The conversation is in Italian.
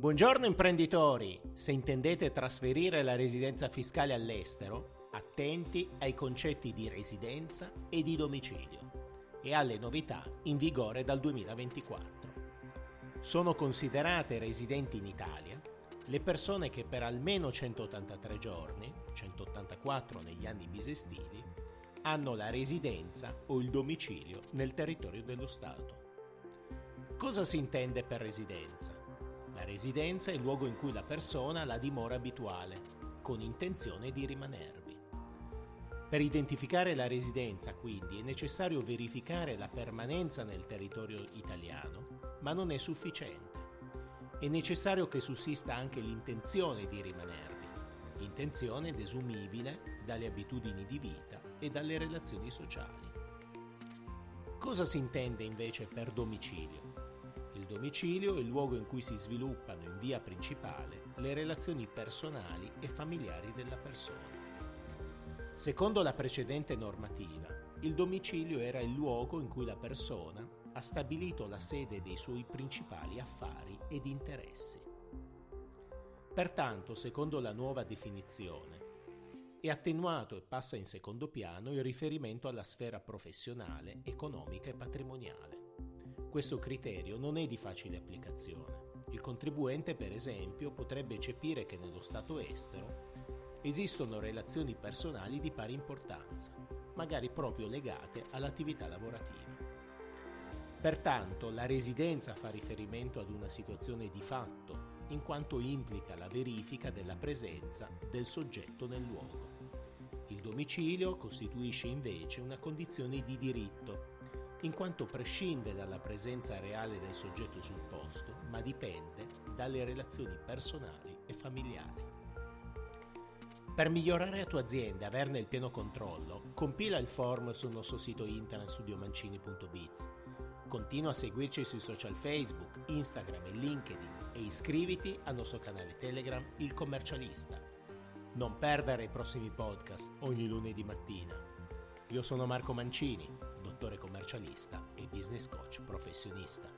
Buongiorno imprenditori! Se intendete trasferire la residenza fiscale all'estero, attenti ai concetti di residenza e di domicilio e alle novità in vigore dal 2024. Sono considerate residenti in Italia le persone che per almeno 183 giorni, 184 negli anni bisestili, hanno la residenza o il domicilio nel territorio dello Stato. Cosa si intende per residenza? Residenza è il luogo in cui la persona ha la dimora abituale, con intenzione di rimanervi. Per identificare la residenza, quindi, è necessario verificare la permanenza nel territorio italiano, ma non è sufficiente. È necessario che sussista anche l'intenzione di rimanervi, intenzione desumibile dalle abitudini di vita e dalle relazioni sociali. Cosa si intende invece per domicilio? Il domicilio è il luogo in cui si sviluppano in via principale le relazioni personali e familiari della persona. Secondo la precedente normativa, il domicilio era il luogo in cui la persona ha stabilito la sede dei suoi principali affari ed interessi. Pertanto, secondo la nuova definizione, è attenuato e passa in secondo piano il riferimento alla sfera professionale, economica e patrimoniale. Questo criterio non è di facile applicazione. Il contribuente, per esempio, potrebbe eccepire che nello Stato estero esistono relazioni personali di pari importanza, magari proprio legate all'attività lavorativa. Pertanto la residenza fa riferimento ad una situazione di fatto, in quanto implica la verifica della presenza del soggetto nel luogo. Il domicilio costituisce invece una condizione di diritto in quanto prescinde dalla presenza reale del soggetto sul posto, ma dipende dalle relazioni personali e familiari. Per migliorare la tua azienda e averne il pieno controllo, compila il form sul nostro sito internet studiomancini.biz. Continua a seguirci sui social Facebook, Instagram e LinkedIn e iscriviti al nostro canale Telegram Il Commercialista. Non perdere i prossimi podcast ogni lunedì mattina. Io sono Marco Mancini dottore commercialista e business coach professionista.